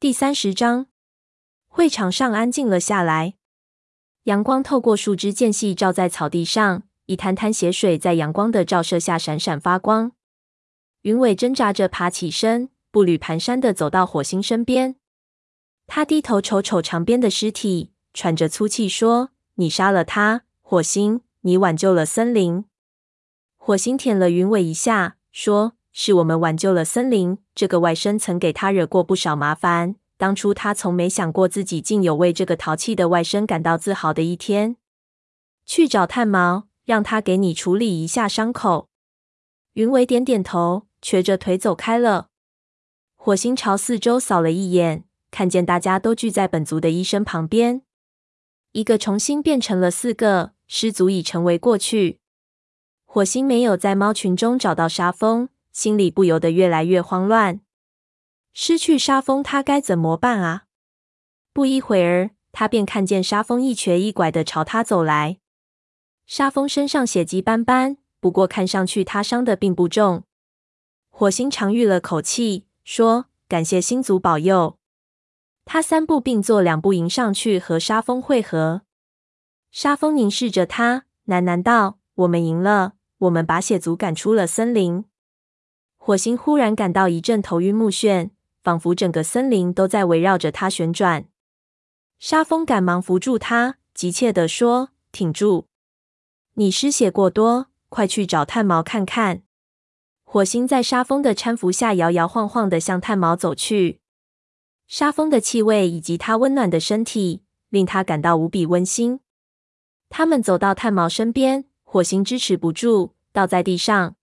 第三十章，会场上安静了下来。阳光透过树枝间隙照在草地上，一滩滩血水在阳光的照射下闪闪发光。云尾挣扎着爬起身，步履蹒跚地走到火星身边。他低头瞅瞅长鞭的尸体，喘着粗气说：“你杀了他，火星，你挽救了森林。”火星舔了云尾一下，说。是我们挽救了森林。这个外甥曾给他惹过不少麻烦。当初他从没想过自己竟有为这个淘气的外甥感到自豪的一天。去找炭毛，让他给你处理一下伤口。云伟点点头，瘸着腿走开了。火星朝四周扫了一眼，看见大家都聚在本族的医生旁边。一个重新变成了四个，尸足已成为过去。火星没有在猫群中找到沙蜂。心里不由得越来越慌乱。失去沙蜂，他该怎么办啊？不一会儿，他便看见沙蜂一瘸一拐的朝他走来。沙蜂身上血迹斑斑，不过看上去他伤的并不重。火星长吁了口气，说：“感谢星族保佑。”他三步并作两步迎上去和沙蜂会合。沙蜂凝视着他，喃喃道：“我们赢了，我们把血族赶出了森林。”火星忽然感到一阵头晕目眩，仿佛整个森林都在围绕着他旋转。沙风赶忙扶住他，急切地说：“挺住！你失血过多，快去找炭毛看看。”火星在沙风的搀扶下摇摇晃晃地向炭毛走去。沙风的气味以及他温暖的身体，令他感到无比温馨。他们走到炭毛身边，火星支持不住，倒在地上。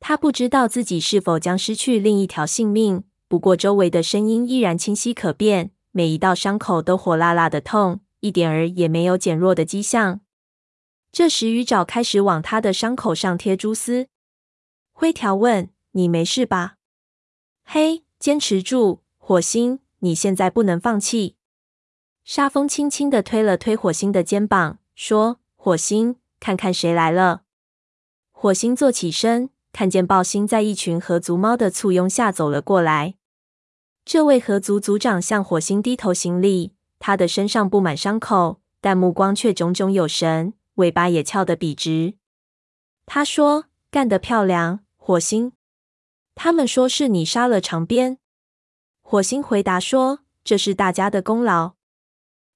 他不知道自己是否将失去另一条性命，不过周围的声音依然清晰可辨，每一道伤口都火辣辣的痛，一点儿也没有减弱的迹象。这时，鱼爪开始往他的伤口上贴蛛丝。灰条问：“你没事吧？”“嘿，坚持住，火星，你现在不能放弃。”沙风轻轻地推了推火星的肩膀，说：“火星，看看谁来了。”火星坐起身。看见豹星在一群河族猫的簇拥下走了过来。这位河族族长向火星低头行礼，他的身上布满伤口，但目光却炯炯有神，尾巴也翘得笔直。他说：“干得漂亮，火星。”他们说是你杀了长鞭。火星回答说：“这是大家的功劳。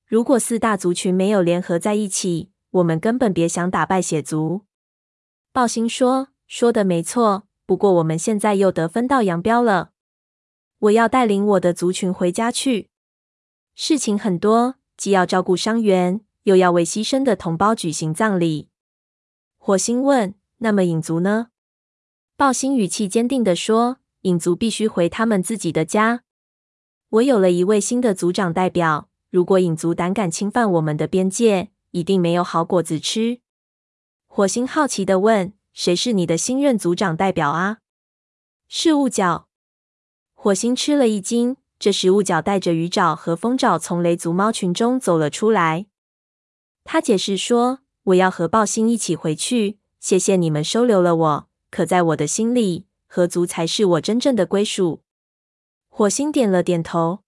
如果四大族群没有联合在一起，我们根本别想打败血族。”豹星说。说的没错，不过我们现在又得分道扬镳了。我要带领我的族群回家去，事情很多，既要照顾伤员，又要为牺牲的同胞举行葬礼。火星问：“那么影族呢？”暴星语气坚定地说：“影族必须回他们自己的家。我有了一位新的族长代表，如果影族胆敢侵犯我们的边界，一定没有好果子吃。”火星好奇地问。谁是你的新任族长代表啊？是雾角。火星吃了一惊。这时，雾角带着鱼爪和风爪从雷族猫群中走了出来。他解释说：“我要和豹星一起回去。谢谢你们收留了我，可在我的心里，河族才是我真正的归属。”火星点了点头。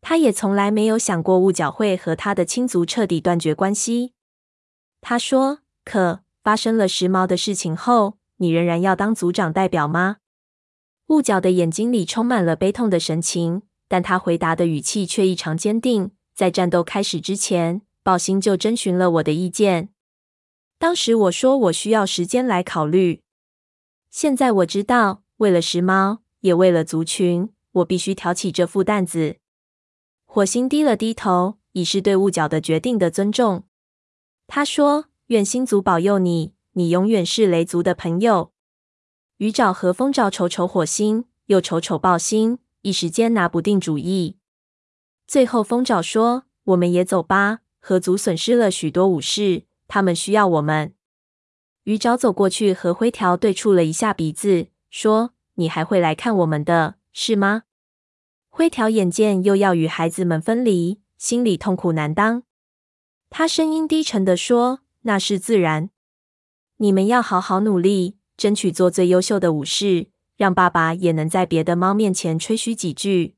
他也从来没有想过雾角会和他的亲族彻底断绝关系。他说：“可。”发生了时髦的事情后，你仍然要当组长代表吗？雾角的眼睛里充满了悲痛的神情，但他回答的语气却异常坚定。在战斗开始之前，豹星就征询了我的意见。当时我说我需要时间来考虑。现在我知道，为了时髦，也为了族群，我必须挑起这副担子。火星低了低头，以示对雾角的决定的尊重。他说。愿星族保佑你，你永远是雷族的朋友。鱼爪和风爪瞅瞅火星，又瞅瞅豹星，一时间拿不定主意。最后，风爪说：“我们也走吧。河族损失了许多武士，他们需要我们。”鱼爪走过去和灰条对触了一下鼻子，说：“你还会来看我们的，是吗？”灰条眼见又要与孩子们分离，心里痛苦难当。他声音低沉地说。那是自然。你们要好好努力，争取做最优秀的武士，让爸爸也能在别的猫面前吹嘘几句。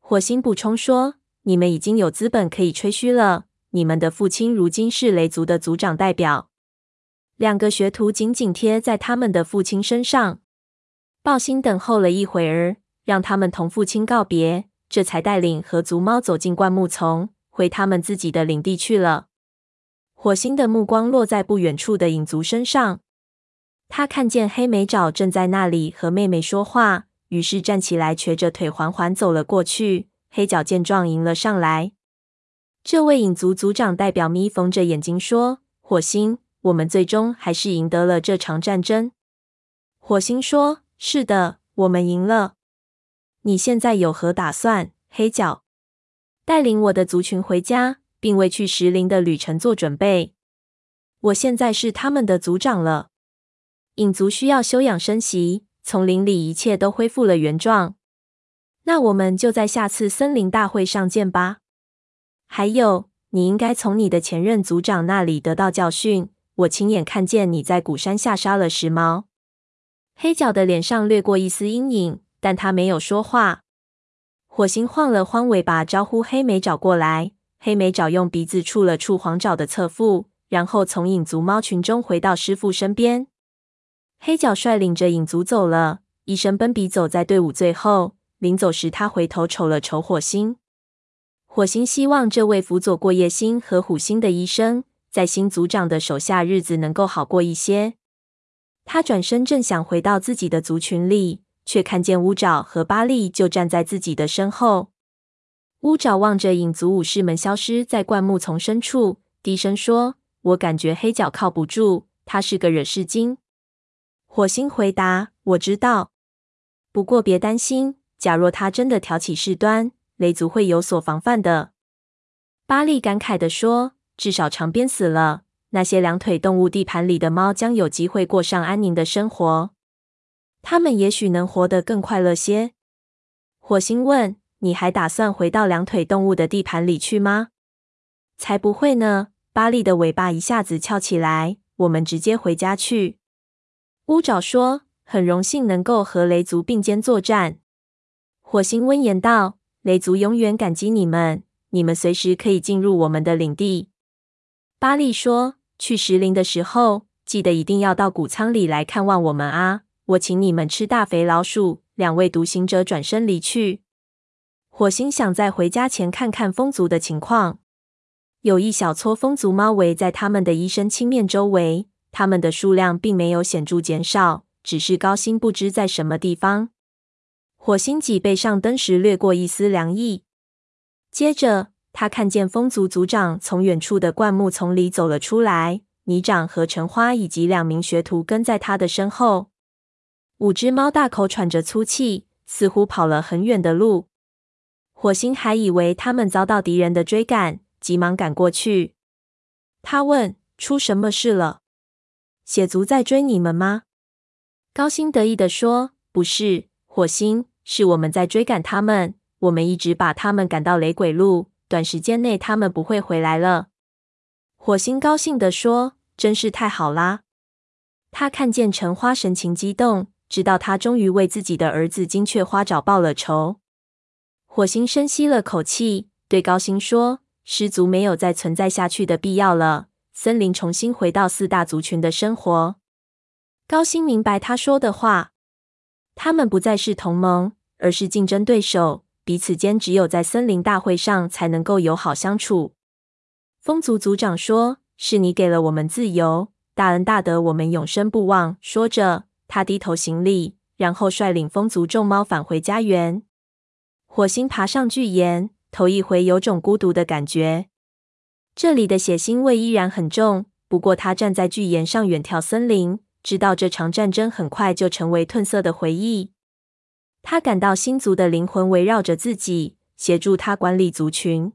火星补充说：“你们已经有资本可以吹嘘了。你们的父亲如今是雷族的族长代表。”两个学徒紧紧贴在他们的父亲身上。豹星等候了一会儿，让他们同父亲告别，这才带领合族猫走进灌木丛，回他们自己的领地去了。火星的目光落在不远处的影族身上，他看见黑莓爪正在那里和妹妹说话，于是站起来，瘸着腿缓缓走了过去。黑角见状，迎了上来。这位影族族长代表眯缝着眼睛说：“火星，我们最终还是赢得了这场战争。”火星说：“是的，我们赢了。你现在有何打算？”黑角带领我的族群回家。并为去石林的旅程做准备。我现在是他们的族长了。影族需要休养生息，丛林里一切都恢复了原状。那我们就在下次森林大会上见吧。还有，你应该从你的前任族长那里得到教训。我亲眼看见你在古山下杀了时髦。黑角的脸上掠过一丝阴影，但他没有说话。火星晃了晃尾巴，招呼黑莓找过来。黑莓爪用鼻子触了触黄爪的侧腹，然后从影族猫群中回到师傅身边。黑角率领着影族走了，医生奔比走在队伍最后。临走时，他回头瞅了瞅火星。火星希望这位辅佐过夜星和虎星的医生，在新族长的手下日子能够好过一些。他转身正想回到自己的族群里，却看见乌爪和巴利就站在自己的身后。乌爪望着影族武士们消失在灌木丛深处，低声说：“我感觉黑角靠不住，他是个惹事精。”火星回答：“我知道，不过别担心，假若他真的挑起事端，雷族会有所防范的。”巴利感慨地说：“至少长鞭死了，那些两腿动物地盘里的猫将有机会过上安宁的生活，他们也许能活得更快乐些。”火星问。你还打算回到两腿动物的地盘里去吗？才不会呢！巴利的尾巴一下子翘起来。我们直接回家去。乌爪说：“很荣幸能够和雷族并肩作战。”火星温言道：“雷族永远感激你们，你们随时可以进入我们的领地。”巴利说：“去石林的时候，记得一定要到谷仓里来看望我们啊！我请你们吃大肥老鼠。”两位独行者转身离去。火星想在回家前看看风族的情况。有一小撮风族猫围在他们的医生青面周围，它们的数量并没有显著减少，只是高星不知在什么地方。火星脊背上登时掠过一丝凉意。接着，他看见风族族长从远处的灌木丛里走了出来，泥掌和橙花以及两名学徒跟在他的身后。五只猫大口喘着粗气，似乎跑了很远的路。火星还以为他们遭到敌人的追赶，急忙赶过去。他问：“出什么事了？血族在追你们吗？”高星得意地说：“不是，火星，是我们在追赶他们。我们一直把他们赶到雷鬼路，短时间内他们不会回来了。”火星高兴地说：“真是太好啦！”他看见橙花神情激动，知道他终于为自己的儿子金雀花爪报了仇。火星深吸了口气，对高星说：“狮族没有再存在下去的必要了，森林重新回到四大族群的生活。”高星明白他说的话，他们不再是同盟，而是竞争对手，彼此间只有在森林大会上才能够友好相处。风族族长说：“是你给了我们自由，大恩大德，我们永生不忘。”说着，他低头行礼，然后率领风族众猫返回家园。火星爬上巨岩，头一回有种孤独的感觉。这里的血腥味依然很重，不过他站在巨岩上远眺森林，知道这场战争很快就成为褪色的回忆。他感到星族的灵魂围绕着自己，协助他管理族群。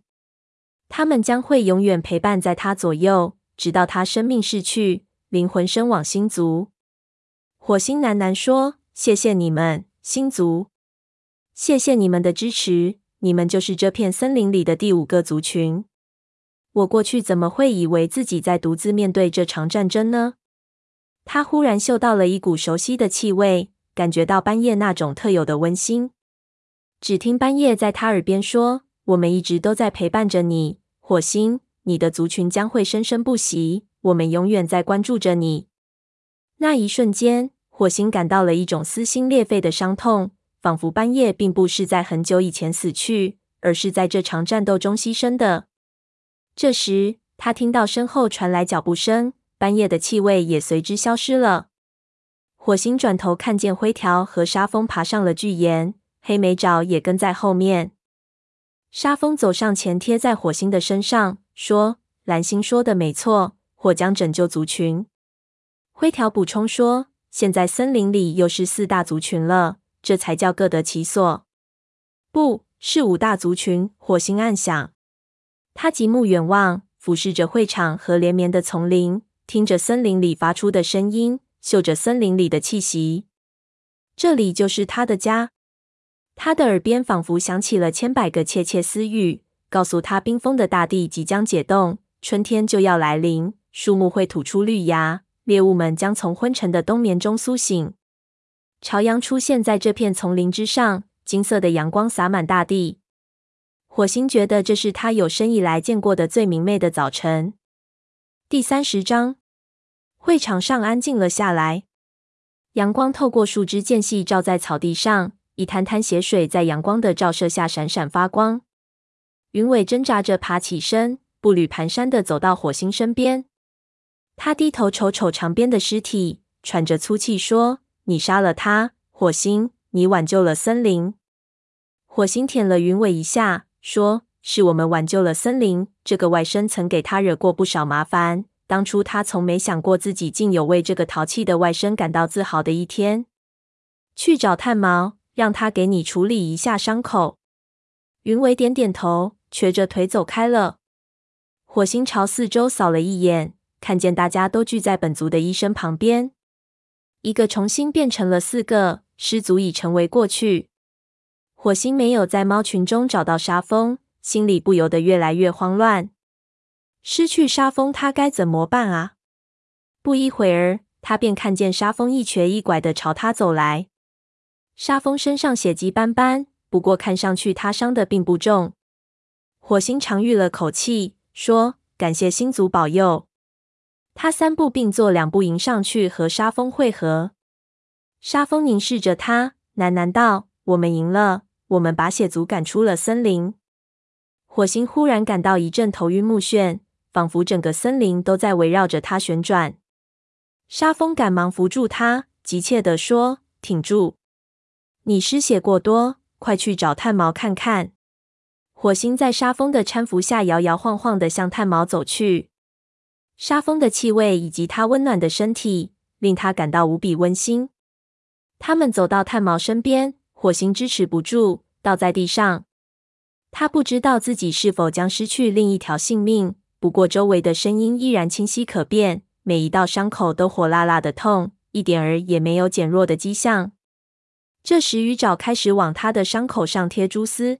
他们将会永远陪伴在他左右，直到他生命逝去，灵魂升往星族。火星喃喃说：“谢谢你们，星族。”谢谢你们的支持，你们就是这片森林里的第五个族群。我过去怎么会以为自己在独自面对这场战争呢？他忽然嗅到了一股熟悉的气味，感觉到半夜那种特有的温馨。只听斑叶在他耳边说：“我们一直都在陪伴着你，火星，你的族群将会生生不息。我们永远在关注着你。”那一瞬间，火星感到了一种撕心裂肺的伤痛，仿佛斑叶并不是在很久以前死去，而是在这场战斗中牺牲的。这时，他听到身后传来脚步声，斑叶的气味也随之消失了。火星转头看见灰条和沙风爬上了巨岩，黑莓爪也跟在后面。沙风走上前，贴在火星的身上，说：“蓝星说的没错，火将拯救族群。”灰条补充说：“现在森林里又是四大族群了，这才叫各得其所。不是五大族群。”火星暗想。他极目远望，俯视着会场和连绵的丛林，听着森林里发出的声音。嗅着森林里的气息，这里就是他的家。他的耳边仿佛响起了千百个窃窃私语，告诉他冰封的大地即将解冻，春天就要来临，树木会吐出绿芽，猎物们将从昏沉的冬眠中苏醒。朝阳出现在这片丛林之上，金色的阳光洒满大地。火星觉得这是他有生以来见过的最明媚的早晨。第三十章。会场上安静了下来，阳光透过树枝间隙照在草地上，一滩滩血水在阳光的照射下闪闪发光。云尾挣扎着爬起身，步履蹒跚地走到火星身边。他低头瞅瞅场边的尸体，喘着粗气说：“你杀了他，火星，你挽救了森林。”火星舔了云尾一下，说：“是我们挽救了森林。这个外甥曾给他惹过不少麻烦。”当初他从没想过自己竟有为这个淘气的外甥感到自豪的一天。去找炭毛，让他给你处理一下伤口。云尾点点头，瘸着腿走开了。火星朝四周扫了一眼，看见大家都聚在本族的医生旁边。一个重新变成了四个，失足已成为过去。火星没有在猫群中找到沙风，心里不由得越来越慌乱。失去沙风，他该怎么办啊？不一会儿，他便看见沙风一瘸一拐的朝他走来。沙风身上血迹斑斑，不过看上去他伤得并不重。火星长吁了口气，说：“感谢星族保佑。”他三步并作两步迎上去和沙风会合。沙风凝视着他，喃喃道：“我们赢了，我们把血族赶出了森林。”火星忽然感到一阵头晕目眩。仿佛整个森林都在围绕着他旋转。沙峰赶忙扶住他，急切地说：“挺住！你失血过多，快去找炭毛看看。”火星在沙峰的搀扶下摇摇晃晃地向炭毛走去。沙风的气味以及他温暖的身体，令他感到无比温馨。他们走到炭毛身边，火星支持不住，倒在地上。他不知道自己是否将失去另一条性命。不过，周围的声音依然清晰可辨，每一道伤口都火辣辣的痛，一点儿也没有减弱的迹象。这时，鱼爪开始往他的伤口上贴蛛丝。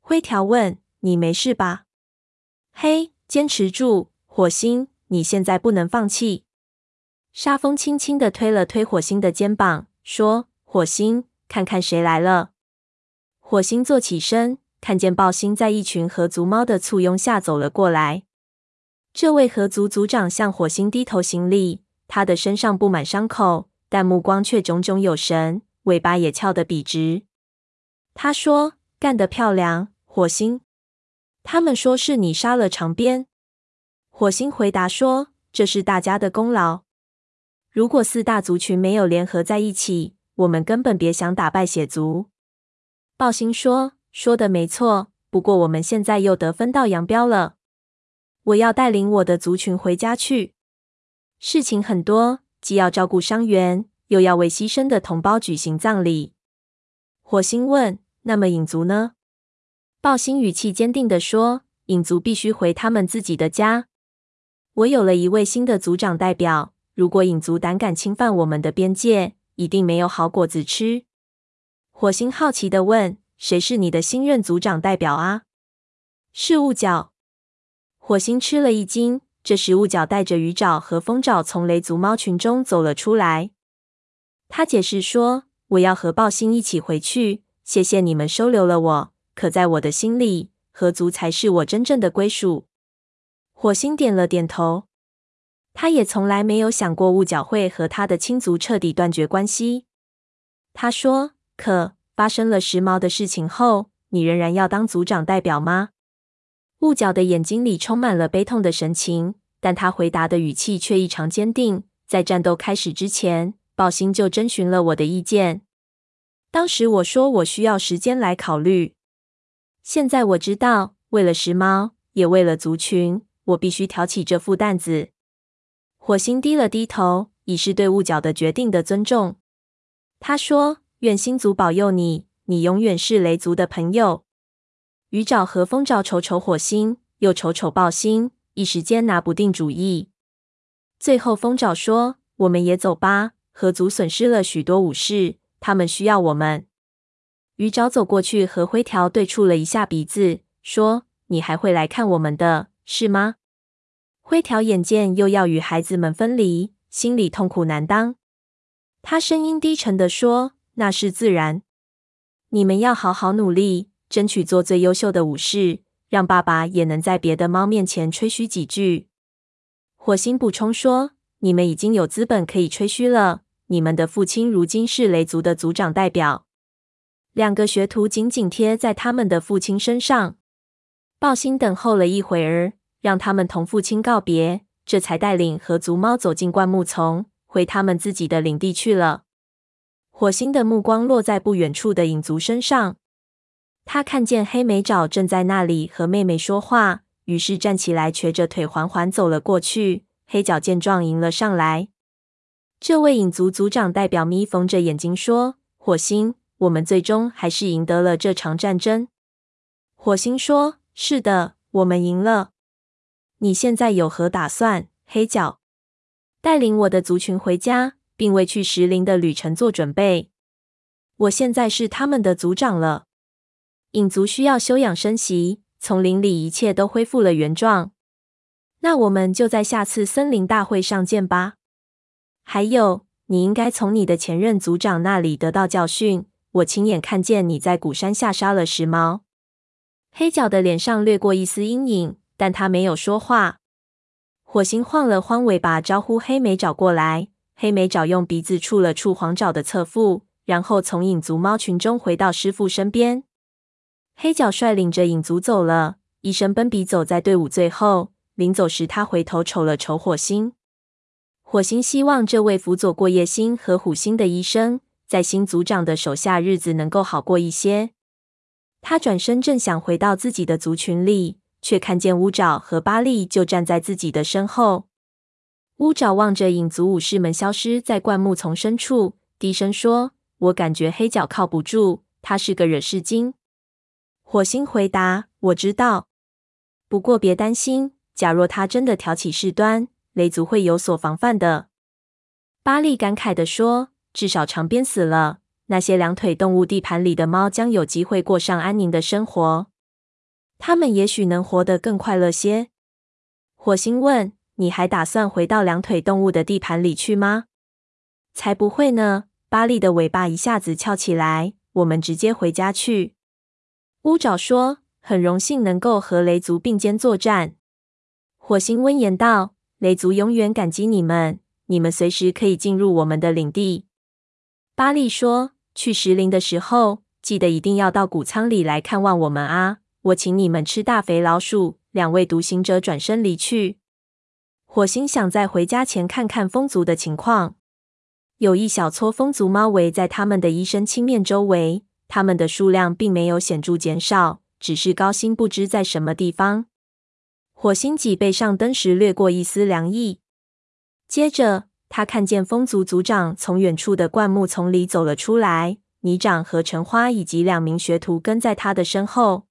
灰条问：“你没事吧？”“嘿，坚持住，火星，你现在不能放弃。”沙风轻轻地推了推火星的肩膀，说：“火星，看看谁来了。”火星坐起身，看见豹星在一群河族猫的簇拥下走了过来。这位河族族长向火星低头行礼，他的身上布满伤口，但目光却炯炯有神，尾巴也翘得笔直。他说：“干得漂亮，火星！他们说是你杀了长鞭。”火星回答说：“这是大家的功劳。如果四大族群没有联合在一起，我们根本别想打败血族。”暴星说：“说的没错，不过我们现在又得分道扬镳了。”我要带领我的族群回家去，事情很多，既要照顾伤员，又要为牺牲的同胞举行葬礼。火星问：“那么影族呢？”暴星语气坚定地说：“影族必须回他们自己的家。我有了一位新的族长代表，如果影族胆敢侵犯我们的边界，一定没有好果子吃。”火星好奇地问：“谁是你的新任族长代表啊？”是雾角。火星吃了一惊，这时雾角带着鱼爪和风爪从雷族猫群中走了出来。他解释说：“我要和豹星一起回去，谢谢你们收留了我，可在我的心里，河族才是我真正的归属。”火星点了点头。他也从来没有想过雾角会和他的亲族彻底断绝关系。他说：“可发生了时髦的事情后，你仍然要当族长代表吗？”雾角的眼睛里充满了悲痛的神情，但他回答的语气却异常坚定。在战斗开始之前，豹星就征询了我的意见。当时我说我需要时间来考虑。现在我知道，为了时髦，也为了族群，我必须挑起这副担子。火星低了低头，以示对雾角的决定的尊重。他说：“愿星族保佑你，你永远是雷族的朋友。”鱼爪和风爪瞅瞅火星，又瞅瞅豹星，一时间拿不定主意。最后，风爪说：“我们也走吧。河族损失了许多武士，他们需要我们。”鱼爪走过去和灰条对触了一下鼻子，说：“你还会来看我们的，是吗？”灰条眼见又要与孩子们分离，心里痛苦难当。他声音低沉地说：“那是自然。你们要好好努力，争取做最优秀的武士，让爸爸也能在别的猫面前吹嘘几句。”火星补充说：“你们已经有资本可以吹嘘了。你们的父亲如今是雷族的族长代表。”两个学徒紧紧贴在他们的父亲身上。豹星等候了一会儿。让他们同父亲告别，这才带领河族猫走进灌木丛，回他们自己的领地去了。火星的目光落在不远处的影族身上，他看见黑莓爪正在那里和妹妹说话，于是站起来，瘸着腿缓缓走了过去。黑角见状，迎了上来。这位影族族长代表眯缝着眼睛说：“火星，我们最终还是赢得了这场战争。”火星说：“是的，我们赢了。”你现在有何打算，黑角？带领我的族群回家，并为去石林的旅程做准备。我现在是他们的族长了。影族需要休养生息，丛林里一切都恢复了原状。那我们就在下次森林大会上见吧。还有，你应该从你的前任族长那里得到教训。我亲眼看见你在古山下杀了石猫。黑角的脸上掠过一丝阴影。但他没有说话。火星晃了晃尾巴，招呼黑莓爪过来。黑莓爪用鼻子触了触黄爪的侧腹，然后从影族猫群中回到师傅身边。黑角率领着影族走了，医生奔比走在队伍最后。临走时，他回头瞅了瞅火星。火星希望这位辅佐过夜星和虎星的医生，在新族长的手下日子能够好过一些。他转身正想回到自己的族群里。却看见乌爪和巴利就站在自己的身后。乌爪望着影族武士们消失在灌木丛深处，低声说：“我感觉黑角靠不住，他是个惹事精。”火星回答：“我知道，不过别担心，假若他真的挑起事端，雷族会有所防范的。”巴利感慨地说：“至少长鞭死了，那些两腿动物地盘里的猫将有机会过上安宁的生活。”他们也许能活得更快乐些。火星问：“你还打算回到两腿动物的地盘里去吗？”“才不会呢！”巴利的尾巴一下子翘起来。“我们直接回家去。”乌爪说：“很荣幸能够和雷族并肩作战。”火星温言道：“雷族永远感激你们，你们随时可以进入我们的领地。”巴利说：“去石林的时候，记得一定要到谷仓里来看望我们啊。”我请你们吃大肥老鼠。两位独行者转身离去。火星想在回家前看看风族的情况。有一小撮风族猫围在他们的医生青面周围，他们的数量并没有显著减少，只是高星不知在什么地方。火星脊背上登时掠过一丝凉意。接着，他看见风族族长从远处的灌木丛里走了出来，泥掌和橙花以及两名学徒跟在他的身后。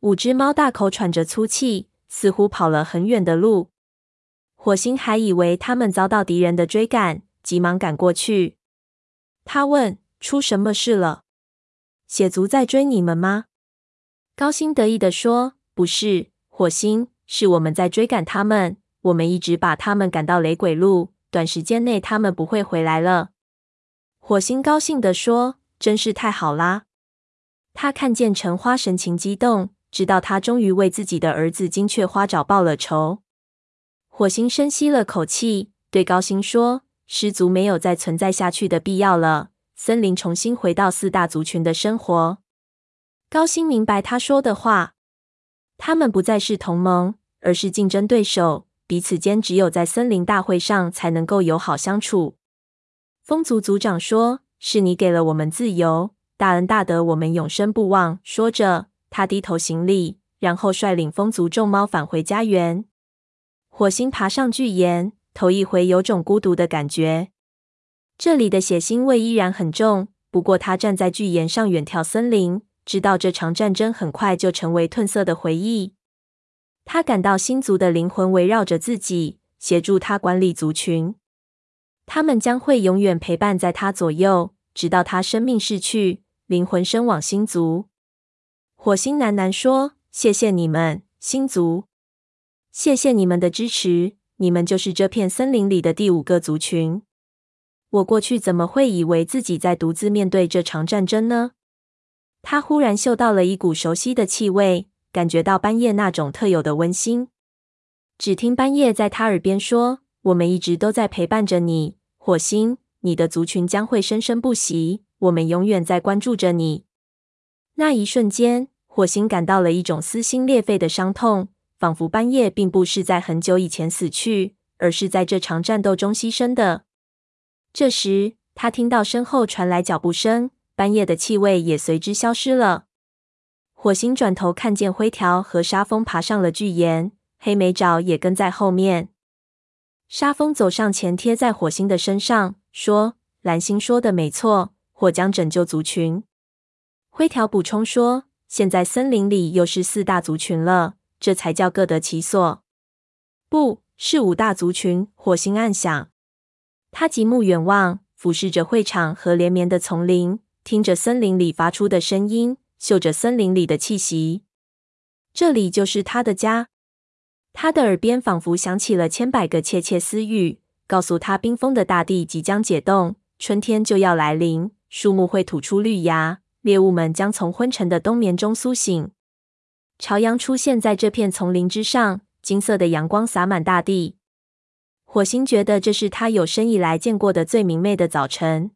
五只猫大口喘着粗气，似乎跑了很远的路。火星还以为他们遭到敌人的追赶，急忙赶过去。他问：“出什么事了？血族在追你们吗？”高兴得意地说：“不是，火星，是我们在追赶他们。我们一直把他们赶到雷鬼路，短时间内他们不会回来了。”火星高兴地说：“真是太好啦！他看见橙花，神情激动，直到他终于为自己的儿子金雀花找报了仇。火星深吸了口气，对高星说：“狮族没有再存在下去的必要了，森林重新回到四大族群的生活。”高星明白他说的话，他们不再是同盟，而是竞争对手，彼此间只有在森林大会上才能够友好相处。风族族长说：“是你给了我们自由，大恩大德，我们永生不忘。”说着，他低头行礼，然后率领风族众猫返回家园。火星爬上巨岩，头一回有种孤独的感觉。这里的血腥味依然很重，不过他站在巨岩上远眺森林，知道这场战争很快就成为褪色的回忆。他感到星族的灵魂围绕着自己，协助他管理族群。他们将会永远陪伴在他左右，直到他生命逝去，灵魂升往星族。火星喃喃说：“谢谢你们，星族，谢谢你们的支持。你们就是这片森林里的第五个族群。我过去怎么会以为自己在独自面对这场战争呢？”他忽然嗅到了一股熟悉的气味，感觉到斑叶那种特有的温馨。只听斑叶在他耳边说：“我们一直都在陪伴着你，火星。你的族群将会生生不息。我们永远在关注着你。”那一瞬间，火星感到了一种撕心裂肺的伤痛，仿佛斑叶并不是在很久以前死去，而是在这场战斗中牺牲的。这时，他听到身后传来脚步声。斑叶的气味也随之消失了。火星转头看见灰条和沙风爬上了巨岩，黑莓爪也跟在后面。沙风走上前，贴在火星的身上，说：“蓝星说的没错，火将拯救族群。”灰条补充说：“现在森林里又是四大族群了，这才叫各得其所。不是五大族群。”火星暗想。他极目远望，俯视着会场和连绵的丛林。听着森林里发出的声音，嗅着森林里的气息，这里就是他的家。他的耳边仿佛响起了千百个窃窃私语，告诉他冰封的大地即将解冻，春天就要来临，树木会吐出绿芽，猎物们将从昏沉的冬眠中苏醒。朝阳出现在这片丛林之上，金色的阳光洒满大地。火星觉得这是他有生以来见过的最明媚的早晨。